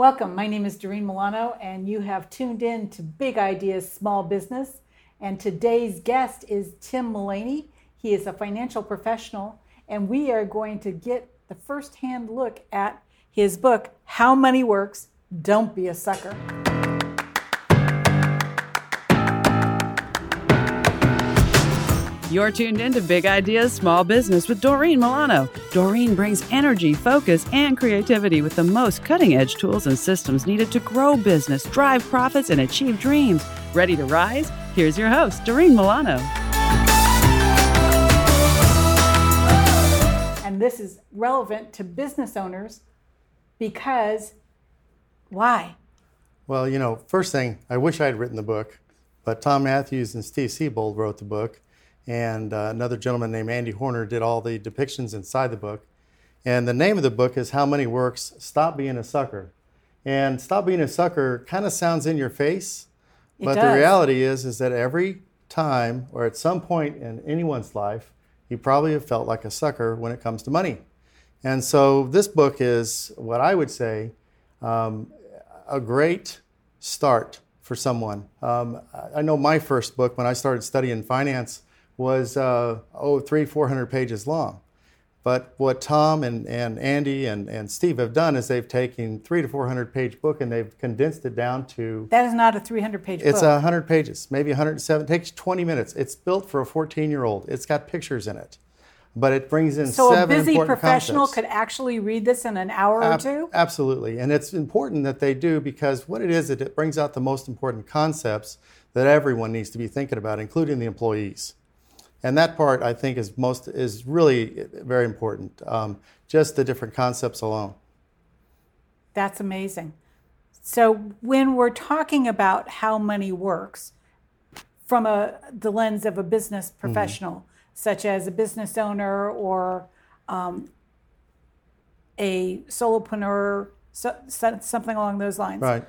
Welcome. My name is Doreen Milano, and you have tuned in to Big Ideas Small Business. And today's guest is Tim Mullaney. He is a financial professional, and we are going to get the first-hand look at his book, How Money Works. Don't be a sucker. You're tuned in to Big Ideas Small Business with Doreen Milano. Doreen brings energy, focus, and creativity with the most cutting edge tools and systems needed to grow business, drive profits, and achieve dreams. Ready to rise? Here's your host, Doreen Milano. And this is relevant to business owners because why? Well, you know, first thing, I wish I had written the book, but Tom Matthews and Steve Siebold wrote the book and uh, another gentleman named Andy Horner did all the depictions inside the book. And the name of the book is How Money Works Stop Being a Sucker. And stop being a sucker kind of sounds in your face, It but the reality is is that every time or at some point in anyone's life, you probably have felt like a sucker when it comes to money. And so this book is what I would say um, a great start for someone. Um, I know my first book when I started studying finance was uh, oh three four hundred pages long. But what Tom and, and Andy and, and Steve have done is they've taken three to four hundred page book and they've condensed it down to That is not a 300 page it's book. a hundred pages, maybe 107. It takes 20 minutes. It's built for a 14 year old. It's got pictures in it, but it brings in so a busy professional concepts. could actually read this in an hour or Ab- two? Absolutely. And it's important that they do because what it is, it brings out the most important concepts that everyone needs to be thinking about, including the employees. And that part, I think, is most is really very important. Um, just the different concepts alone. That's amazing. So when we're talking about how money works from a the lens of a business Mm-hmm. professional, such as a business owner or um, a solopreneur, so, so- something along those lines, Right.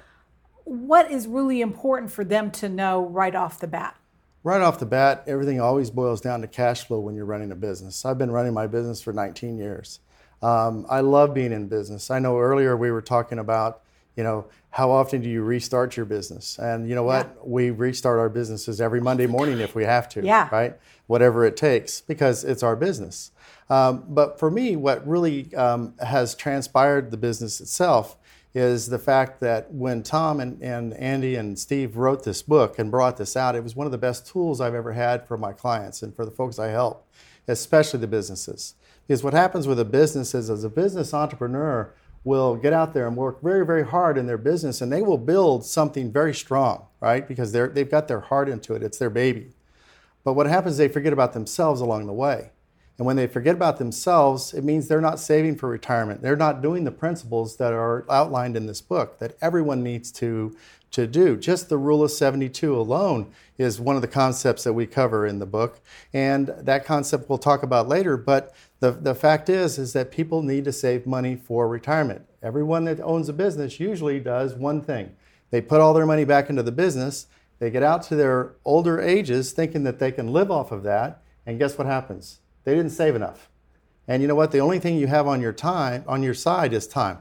what is really important for them to know right off the bat? Right off the bat, everything always boils down to cash flow when you're running a business. I've been running my business for 19 years. Um, I love being in business. I know earlier we were talking about, you know, how often do you restart your business? And you know what? We restart our businesses every Monday morning if we have to, Yeah. right? Whatever it takes, because it's our business. Um, but for me, what really um, has transpired the business itself is the fact that when Tom and, and Andy and Steve wrote this book and brought this out, it was one of the best tools I've ever had for my clients and for the folks I help, especially the businesses. Because what happens with a business is, as a business entrepreneur, will get out there and work very, very hard in their business, and they will build something very strong, right? Because they're, they've got their heart into it; it's their baby. But what happens is they forget about themselves along the way. And when they forget about themselves, it means they're not saving for retirement. They're not doing the principles that are outlined in this book that everyone needs to, to do. Just the rule of 72 alone is one of the concepts that we cover in the book. And that concept we'll talk about later. But the, the fact is, is that people need to save money for retirement. Everyone that owns a business usually does one thing. They put all their money back into the business. They get out to their older ages thinking that they can live off of that. And guess what happens? They didn't save enough. And you know what? The only thing you have on your time on your side is time.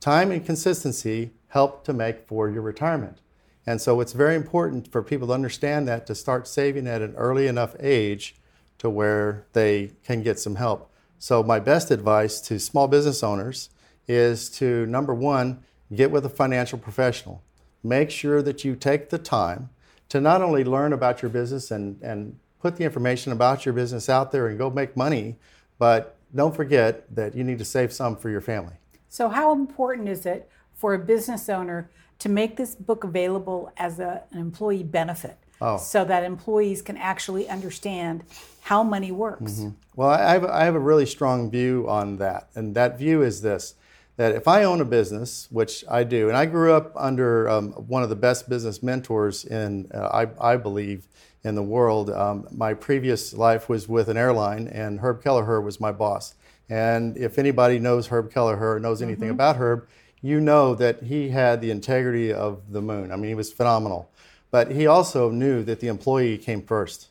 Time and consistency help to make for your retirement. And so it's very important for people to understand that to start saving at an early enough age to where they can get some help. So my best advice to small business owners is to number 1, get with a financial professional. Make sure that you take the time to not only learn about your business and, and put the information about your business out there and go make money, but don't forget that you need to save some for your family. So, how important is it for a business owner to make this book available as a, an employee benefit Oh. so that employees can actually understand how money works? Well, I have, I have a really strong view on that. And that view is this that if I own a business, which I do, and I grew up under um, one of the best business mentors in, uh, I, I believe, in the world. Um, my previous life was with an airline, and Herb Kelleher was my boss. And if anybody knows Herb Kelleher or knows anything about Herb, you know that he had the integrity of the moon. I mean, he was phenomenal. But he also knew that the employee came first.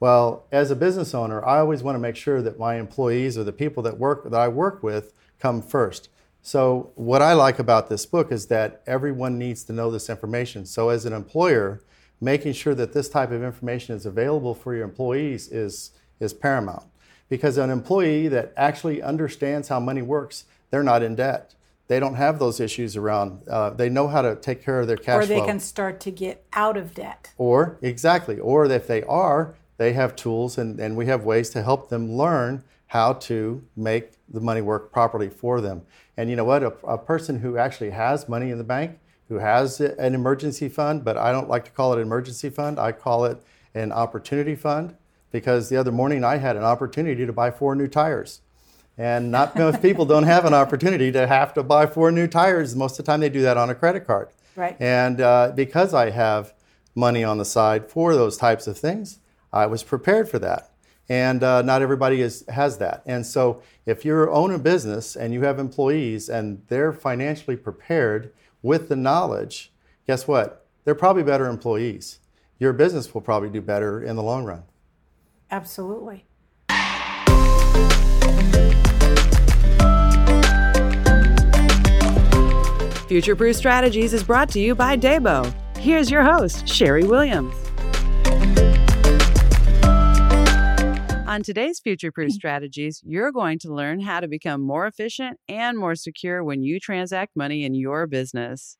Well, as a business owner, I always want to make sure that my employees or the people that work that I work with come first. So, what I like about this book is that everyone needs to know this information. So, as an employer, making sure that this type of information is available for your employees is, is paramount. Because an employee that actually understands how money works, they're not in debt. They don't have those issues around. Uh, they know how to take care of their cash or they flow. can start to get out of debt. Or, exactly. Or if they are, they have tools and, and we have ways to help them learn how to make the money work properly for them. And you know what? A, a, person who actually has money in the bank, who has an emergency fund, but I don't like to call it an emergency fund, I call it an opportunity fund because the other morning I had an opportunity to buy four new tires. And not most people don't have an opportunity to have to buy four new tires. Most of the time they do that on a credit card. Right. And uh, because I have money on the side for those types of things, I was prepared for that and uh, not everybody is, has that. And so, if you own a business and you have employees and they're financially prepared with the knowledge, guess what? They're probably better employees. Your business will probably do better in the long run. Absolutely. Future Proof Strategies is brought to you by Dabo. Here's your host, Sherry Williams. On today's Future Proof hmm. Strategies, you're going to learn how to become more efficient and more secure when you transact money in your business.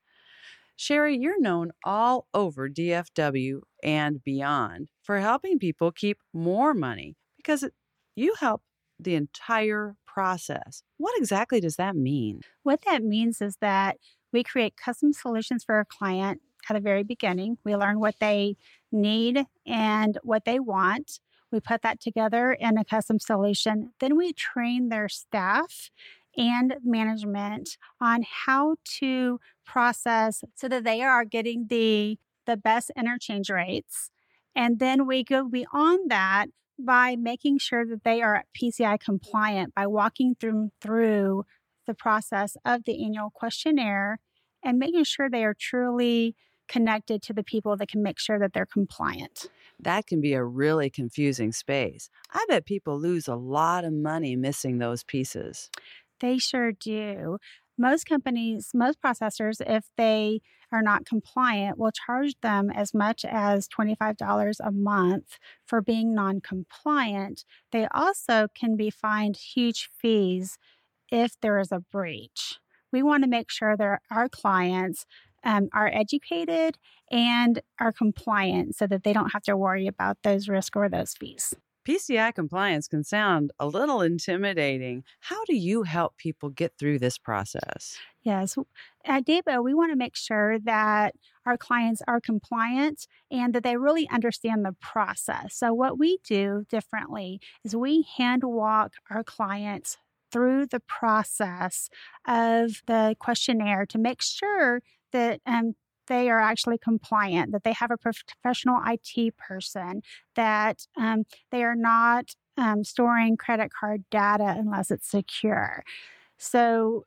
Sherry, you're known all over DFW and beyond for helping people keep more money because you help the entire process. What exactly does that mean? What that means is that we create custom solutions for our client at the very beginning. We learn what they need and what they want. We put that together in a custom solution. Then we train their staff and management on how to process so that they are getting the the best interchange rates. And then we go beyond that by making sure that they are PCI compliant by walking them through the process of the annual questionnaire and making sure they are truly connected to the people that can make sure that they're compliant. That can be a really confusing space. I bet people lose a lot of money missing those pieces. They sure do. Most companies, most processors, if they are not compliant, will charge them as much as $25 a month for being non compliant. They also can be fined huge fees if there is a breach. We want to make sure that our clients um, are educated and are compliant so that they don't have to worry about those risks or those fees. PCI compliance can sound a little intimidating. How do you help people get through this process? Yes. At Dabo, we want to make sure that our clients are compliant and that they really understand the process. So, what we do differently is we hand walk our clients through the process of the questionnaire to make sure that um, they are actually compliant, that they have a professional IT person, that um, they are not um, storing credit card data unless it's secure. So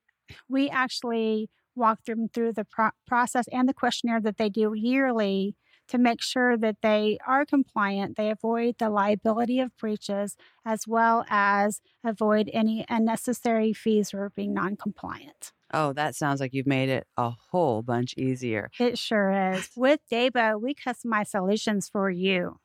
we actually walk them through the pro- process and the questionnaire that they do yearly to make sure that they are compliant, they avoid the liability of breaches, as well as avoid any unnecessary fees for being non compliant. Oh, that sounds like you've made it a whole bunch easier. It sure is. With Debo, we customize solutions for you.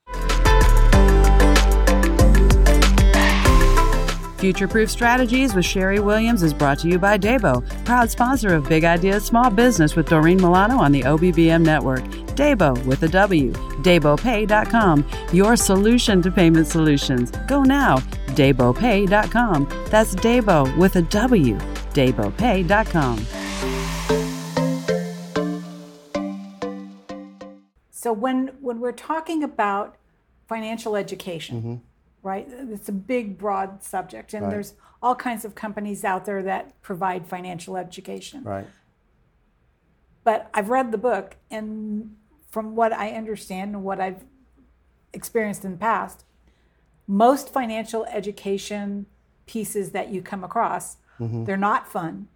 Future Proof Strategies with Sherry Williams is brought to you by Debo, proud sponsor of Big Ideas Small Business with Doreen Milano on the OBBM network. Debo with a W, DaboPay.com, your solution to payment solutions. Go now, DaboPay.com. That's Debo with a W, DaboPay.com. So when when we're talking about financial education, Mm-hmm. right? It's a big, broad subject, and Right. there's all kinds of companies out there that provide financial education. Right. But I've read the book, and from what I understand and what I've experienced in the past, most financial education pieces that you come across, Mm-hmm. they're not fun.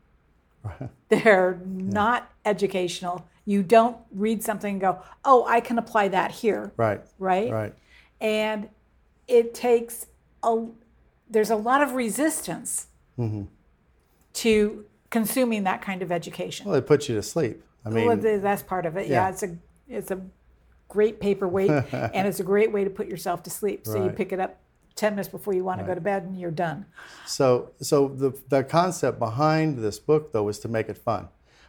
They're not educational. You don't read something and go, "Oh, I can apply that here." Right. Right? Right. And it takes a there's a lot of resistance Mm-hmm. to consuming that kind of education. Well, it puts you to sleep. I mean, well, that's part of it. Yeah. yeah. it's a it's a great paperweight, and it's a great way to put yourself to sleep. So you pick it up ten minutes before you want to go to bed, and you're done. So, so the, the concept behind this book, though, was to make it fun.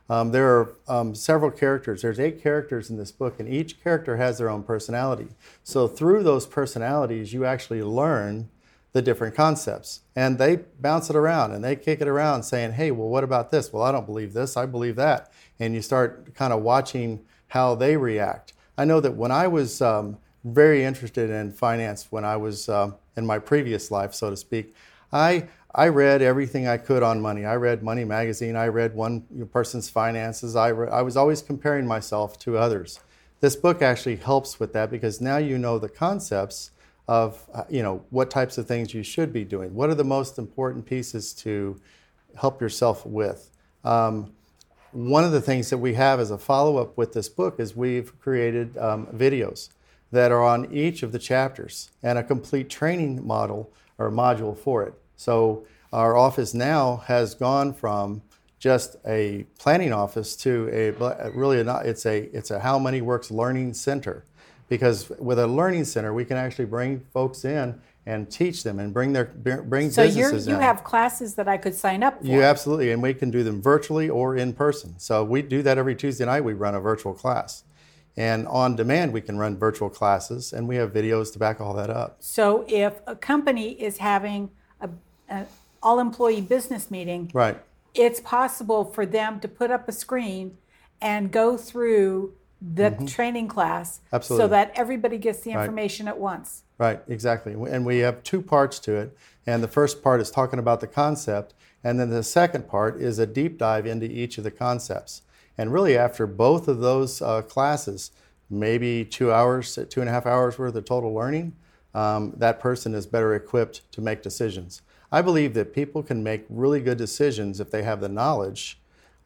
Um, there are um, several characters. There's eight characters in this book, and each character has their own personality. So, through those personalities, you actually learn the different concepts, and they bounce it around and they kick it around, saying, "Hey, well, what about this? Well, I don't believe this. I believe that." And you start kind of watching how they react. I know that when I was um, very interested in finance, when I was um, in my previous life, so to speak, I I read everything I could on money. I read Money Magazine. I read one person's finances. I, re- I was always comparing myself to others. This book actually helps with that because now you know the concepts of uh, you know what types of things you should be doing. What are the most important pieces to help yourself with? Um, one of the things that we have as a follow up with this book is we've created um, videos that are on each of the chapters and a complete training model or module for it. So our office now has gone from just a planning office to a really a, it's a it's a how money works learning center because with a learning center we can actually bring folks in and teach them and bring their bring So you're, you in. have classes that I could sign up for. You absolutely, and we can do them virtually or in person. So we do that every Tuesday night. We run a virtual class, and on demand we can run virtual classes, and we have videos to back all that up. So if a company is having a, an all-employee business meeting, Right. it's possible for them to put up a screen and go through the mm-hmm. training class Absolutely. so that everybody gets the information at once. Right, exactly. And we have two parts to it. And the first part is talking about the concept. And then the second part is a deep dive into each of the concepts. And really, after both of those uh, classes, maybe two hours, two and a half hours worth of total learning, um, that person is better equipped to make decisions. I believe that people can make really good decisions if they have the knowledge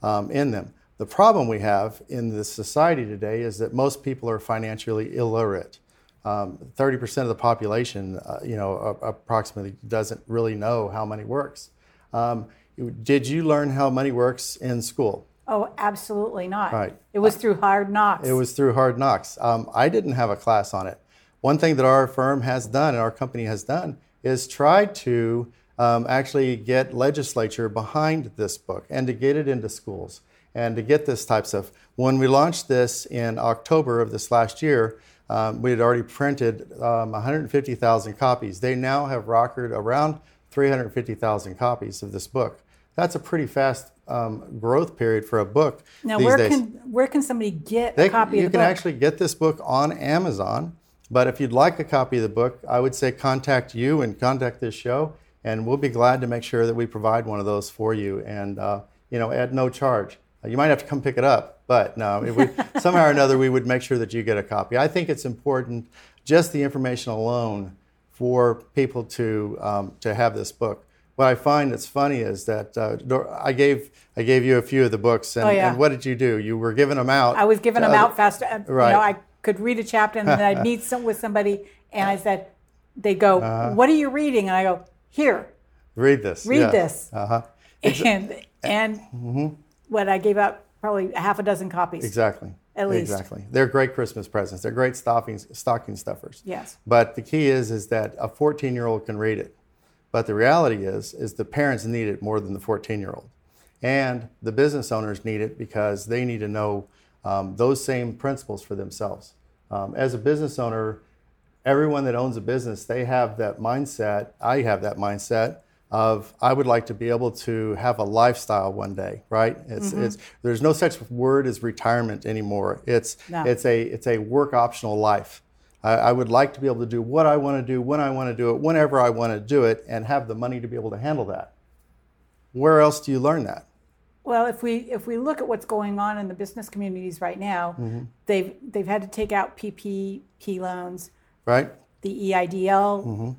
um, in them. The problem we have in this society today is that most people are financially illiterate. Um, 30% of the population, uh, you know, approximately doesn't really know how money works. Um, did you learn how money works in school? Oh, absolutely not. Right. It was through hard knocks. It was through hard knocks. Um, I didn't have a class on it. One thing that our firm has done and our company has done is try to um, actually get legislature behind this book and to get it into schools and to get this type of stuff. When we launched this in October of this last year, um, we had already printed um, 150,000 copies. They now have rockered around 350,000 copies of this book. That's a pretty fast um, growth period for a book now, where days. can where can somebody get They, a copy you of the can book? actually get this book on Amazon. But if you'd like a copy of the book, I would say contact you and contact this show, and we'll be glad to make sure that we provide one of those for you, and uh, you know, at no charge. Uh, You might have to come pick it up, but no, if we, somehow or another, we would make sure that you get a copy. I think it's important, just the information alone, for people to um, to have this book. What I find that's funny is that uh, I gave I gave you a few of the books, and, Oh, yeah. and what did you do? You were giving them out. I was giving them other- out faster. uh, Right. You know, I could read a chapter and then I'd meet some with somebody and I said, they go, Uh-huh. "What are you reading?" And I go, "Here, Read this. read yeah. this." Uh-huh. And and what I gave out probably half a dozen copies. Exactly. At least. Exactly. They're great Christmas presents. They're great stocking, stocking stuffers. Yes. But the key is is that a 14 year old can read it. But the reality is is the parents need it more than the 14 year old, and the business owners need it because they need to know um, those same principles for themselves. Um, as a business owner, everyone that owns a business they have that mindset. I have that mindset of I would like to be able to have a lifestyle one day, right? It's it's there's no such word as retirement anymore. It's No. it's a it's a work optional life. I, I would like to be able to do what I want to do when I want to do it, whenever I want to do it, and have the money to be able to handle that. Where else do you learn that? Well, if we if we look at what's going on in the business communities right now, Mm-hmm. they've they've had to take out PPP loans, Right? the EIDL Mm-hmm.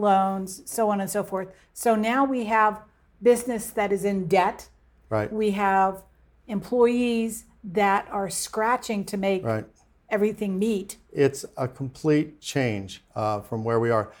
loans, so on and so forth. So now we have business that is in debt. Right. We have employees that are scratching to make Right. Everything meet. It's a complete change uh, from where we are.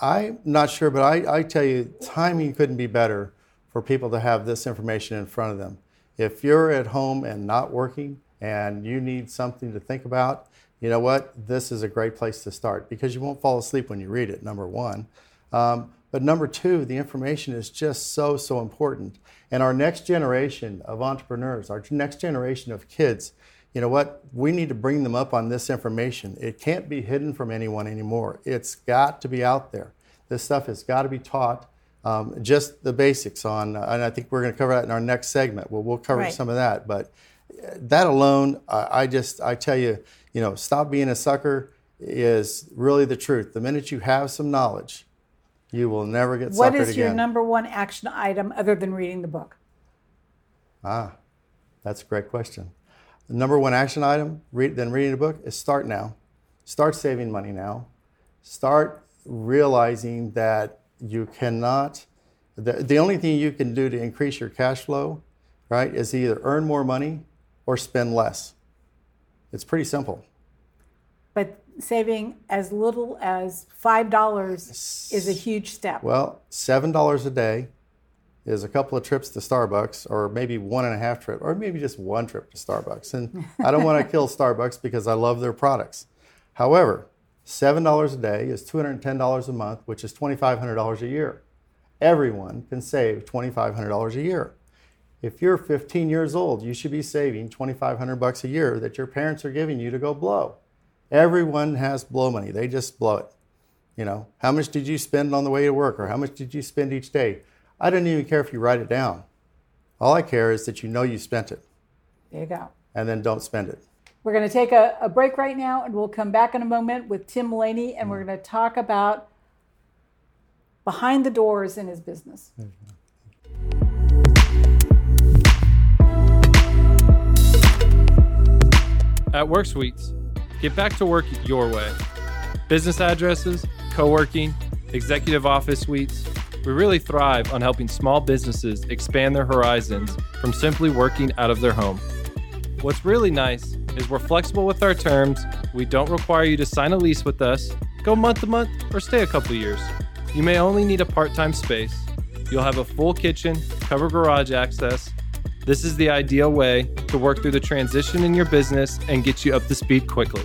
I'm not sure, but I, I tell you, timing couldn't be better for people to have this information in front of them. If you're at home and not working and you need something to think about, you know what? This is a great place to start because you won't fall asleep when you read it, number one. Um, but number two, the information is just so, so important. And our next generation of entrepreneurs, our next generation of kids, you know what? We need to bring them up on this information. It can't be hidden from anyone anymore. It's got to be out there. This stuff has got to be taught. Um, just the basics on, uh, and I think we're going to cover that in our next segment. Well, we'll cover Right. some of that. But uh, that alone, I, I just, I tell you, you know, stop being a sucker is really the truth. The minute you have some knowledge, you will never get What is your again. number one action item other than reading the book? Ah, that's a great question. The number one action item, read, then reading a book, is start now. Start saving money now. Start realizing that you cannot, the, the only thing you can do to increase your cash flow, right, is either earn more money or spend less. It's pretty simple. But saving as little as $5 is a huge step. Well, $7 a day is a couple of trips to Starbucks, or maybe one and a half trip, or maybe just one trip to Starbucks. And I don't want to kill Starbucks because I love their products. However, $7 a day is $210 a month, which is $2,500 a year. Everyone can save $2,500 a year. If you're 15 years old, you should be saving 2,500 bucks a year that your parents are giving you to go blow. Everyone has blow money. They just blow it. You know, how much did you spend on the way to work or how much did you spend each day? I don't even care if you write it down. All I care is that you know you spent it There you go. and then don't spend it. We're going to take a, a break right now and we'll come back in a moment with Tim Mullaney and we're mm. going to talk about behind the doors in his business. At Work Suites, get back to work your way. Business addresses, co working, executive office suites. We really thrive on helping small businesses expand their horizons from simply working out of their home. What's really nice is we're flexible with our terms. We don't require you to sign a lease with us, go month to month, or stay a couple years. You may only need a part time space. You'll have a full kitchen, cover garage access, this is the ideal way to work through the transition in your business and get you up to speed quickly.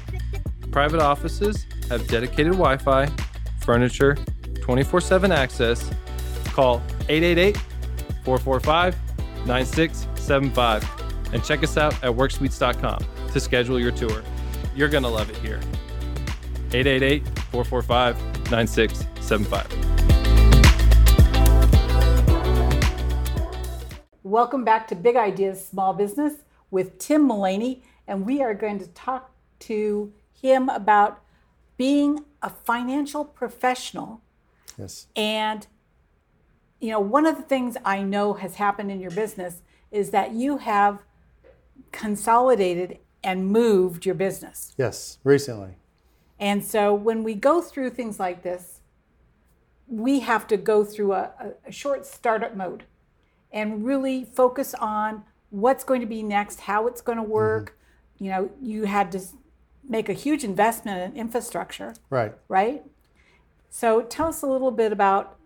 Private offices have dedicated Wi Fi, furniture, 24 7 access. Call 888 445 9675 and check us out at worksuites.com to schedule your tour. You're going to love it here. 888 445 9675. Welcome back to Big Ideas Small Business with Tim Mullaney, and we are going to talk to him about being a financial professional. Yes. And, you know, one of the things I know has happened in your business is that you have consolidated and moved your business. Yes, recently. And so when we go through things like this, we have to go through a, a, short startup mode and really focus on what's going to be next, how it's going to mm-hmm. work. You know, you had to make a huge investment in infrastructure, Right. right? So tell us a little bit about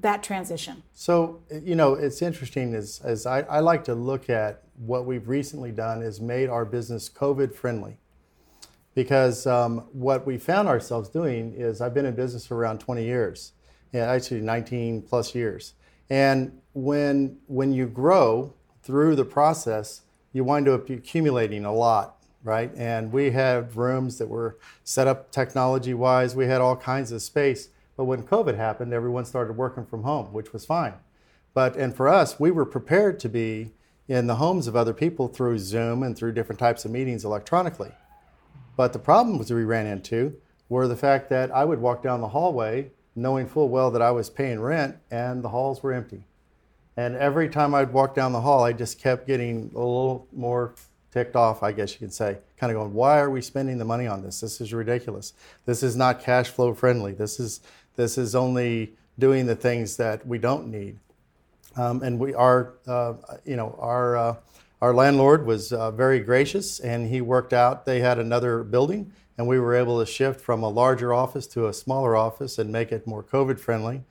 that transition. So, you know, it's interesting as, as I, I like to look at what we've recently done is made our business COVID friendly. Because um, what we found ourselves doing is I've been in business for around 20 years, yeah, actually 19 plus years. And when, when you grow through the process, you wind up accumulating a lot, right? And we had rooms that were set up technology wise, we had all kinds of space. But when COVID happened, everyone started working from home, which was fine. But and for us, we were prepared to be in the homes of other people through Zoom and through different types of meetings electronically. But the problems we ran into were the fact that I would walk down the hallway knowing full well that I was paying rent and the halls were empty. And every time I'd walk down the hall, I just kept getting a little more ticked off, I guess you could say. Kind of going, why are we spending the money on this? This is ridiculous. This is not cash flow friendly. This is this is only doing the things that we don't need. Um, and we are, uh, you know, our uh, our landlord was uh, very gracious, and he worked out. They had another building, and we were able to shift from a larger office to a smaller office and make it more COVID friendly.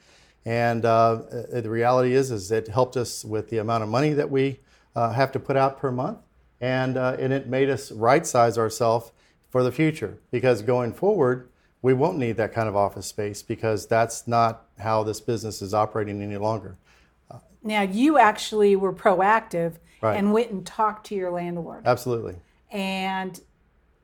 And uh, the reality is, is it helped us with the amount of money that we uh, have to put out per month, and uh, and it made us right size ourselves for the future because going forward we won't need that kind of office space because that's not how this business is operating any longer. Now you actually were proactive Right. and went and talked to your landlord, Absolutely. and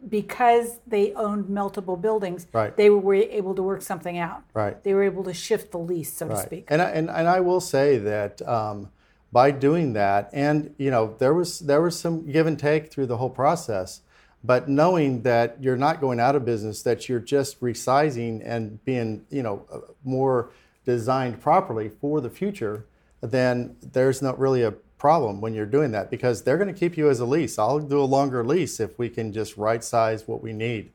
because they owned multiple buildings, Right. they were able to work something out. Right. They were able to shift the lease, so to speak. And I, and, and I will say that um, by doing that, and you know, there was there was some give and take through the whole process, but knowing that you're not going out of business, that you're just resizing and being you know uh, more designed properly for the future, then there's not really a problem when you're doing that because they're going to keep you as a lease. I'll do a longer lease if we can just right size what we need.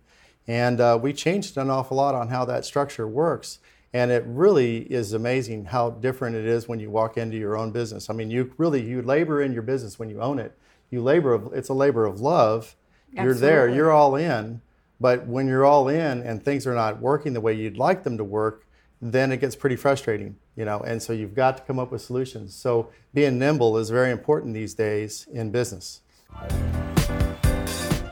And uh, we changed an awful lot on how that structure works. And it really is amazing how different it is when you walk into your own business. I mean, you really you labor in your business when you own it. You labor of, it's a labor of love. You're there, you're all in. But when you're all in and things are not working the way you'd like them to work, then it gets pretty frustrating, you know. And so you've got to come up with solutions. So being nimble is very important these days in business.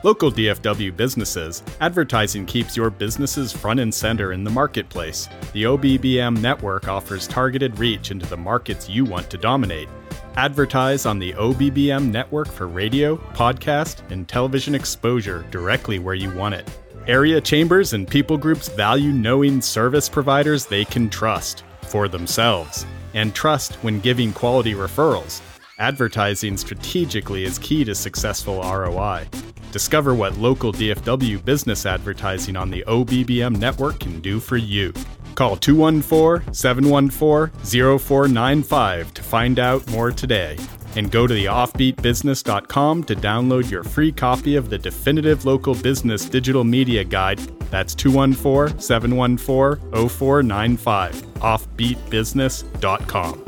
Local DFW businesses, advertising keeps your businesses front and center in the marketplace. The OBBM network offers targeted reach into the markets you want to dominate. Advertise on the OBBM network for radio, podcast, and television exposure directly where you want it. Area chambers and people groups value knowing service providers they can trust for themselves and trust when giving quality referrals. Advertising strategically is key to successful ROI. Discover what local DFW business advertising on the OBBM network can do for you. Call 214 714 0495 to find out more today. And go to theoffbeatbusiness.com to download your free copy of the definitive local business digital media guide. That's 214 714 0495. Offbeatbusiness.com.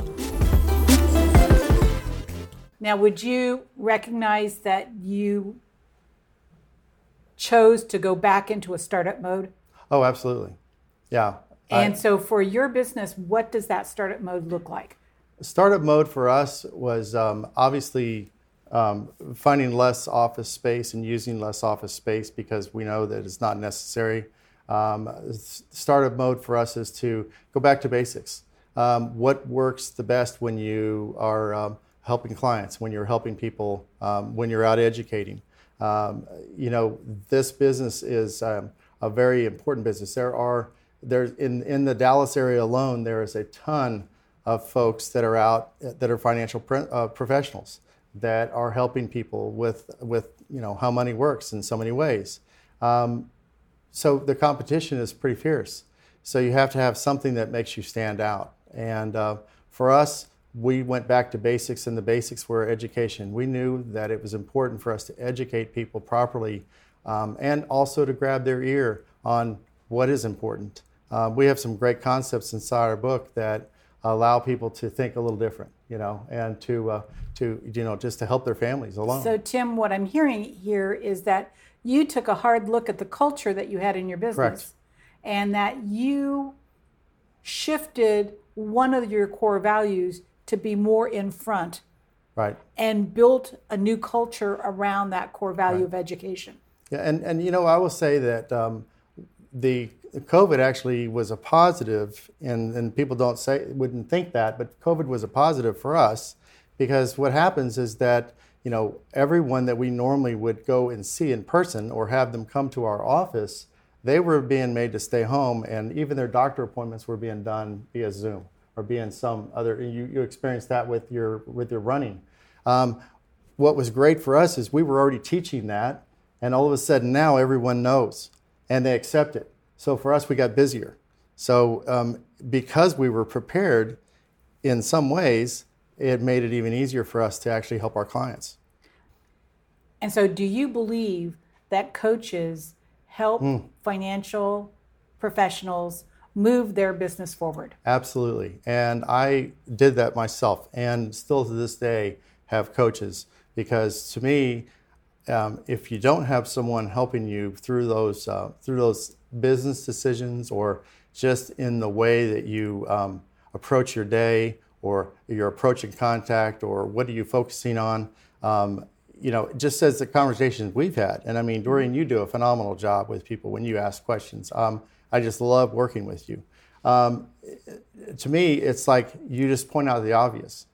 Now, would you recognize that you chose to go back into a startup mode? Oh, absolutely. Yeah. I- And so, for your business, what does that startup mode look like? startup mode for us was um, obviously um, finding less office space and using less office space because we know that it's not necessary. Um, startup mode for us is to go back to basics. Um, what works the best when you are um, helping clients, when you're helping people, um, when you're out educating? Um, you know, this business is um, a very important business. There are there's in in the Dallas area alone, there is a ton of folks that are out that are financial uh, professionals that are helping people with with you know how money works in so many ways. Um, so the competition is pretty fierce. So you have to have something that makes you stand out. And uh, for us, we went back to basics, and the basics were education. We knew that it was important for us to educate people properly, um, and also to grab their ear on what is important. Uh, we have some great concepts inside our book that allow people to think a little different, you know, and to uh, to you know just to help their families along. So, Tim, what I'm hearing here is that you took a hard look at the culture that you had in your business Correct. and that you shifted one of your core values to be more in front right. and built a new culture around that core value of education. Yeah, and, and you know, I will say that um, the COVID actually was a positive, and, and people don't say wouldn't think that, but COVID was a positive for us because what happens is that you know everyone that we normally would go and see in person or have them come to our office, they were being made to stay home, and even their doctor appointments were being done via Zoom or being some other. You, you experienced that with your with your running. Um, what was great for us is we were already teaching that, and all of a sudden now everyone knows and they accept it. So for us, we got busier. So um, because we were prepared in some ways, it made it even easier for us to actually help our clients. And so, do you believe that coaches help financial professionals move their business forward? Absolutely. And I did that myself and still to this day have coaches because to me, um, if you don't have someone helping you through those uh, through those business decisions or just in the way that you um, approach your day or your approaching contact or what are you focusing on. Um, you know, just as the conversations we've had, and I mean, Doreen, you do a phenomenal job with people when you ask questions. Um, I just love working with you. Um, to me, it's like you just point out the obvious.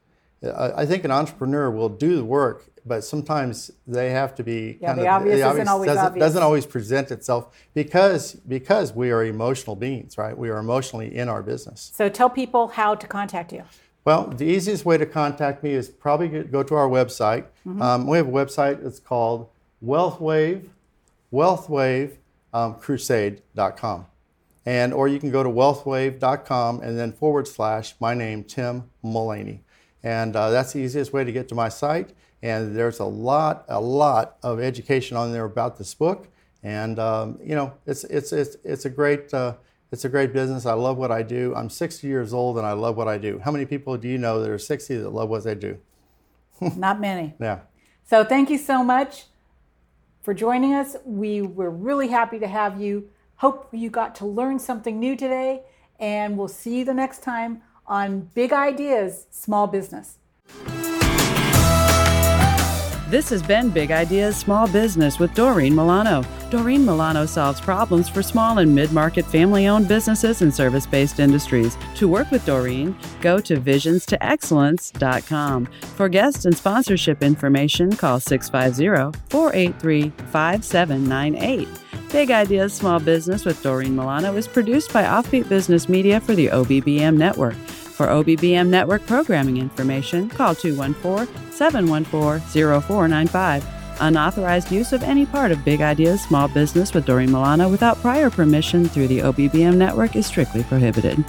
I think an entrepreneur will do the work, but sometimes they have to be yeah, kind the of obvious the obvious isn't always doesn't, obvious. doesn't always present itself because because we are emotional beings, right? We are emotionally in our business. So tell people how to contact you. Well, the easiest way to contact me is probably go to our website. Mm-hmm. Um, we have a website that's called WealthWave, WealthWaveCrusade.com, um, And or you can go to wealthwave.com and then forward slash my name, Tim Mullaney. And uh, that's the easiest way to get to my site. And there's a lot, a lot of education on there about this book. And um, you know, it's it's it's it's a great uh, it's a great business. I love what I do. I'm 60 years old and I love what I do. How many people do you know that are 60 that love what they do? Not many. Yeah. So thank you so much for joining us. We were really happy to have you. Hope you got to learn something new today, and we'll see you the next time on Big Ideas Small Business. This has been Big Ideas Small Business with Doreen Milano. Doreen Milano solves problems for small and mid market family owned businesses and service based industries. To work with Doreen, go to visionstoexcellence.com. For guest and sponsorship information, call 650 483 5798. Big Ideas Small Business with Doreen Milano is produced by Offbeat Business Media for the OBBM Network. For OBBM network programming information, call 214 714 0495. Unauthorized use of any part of Big Ideas Small Business with Doreen Milano without prior permission through the OBBM network is strictly prohibited.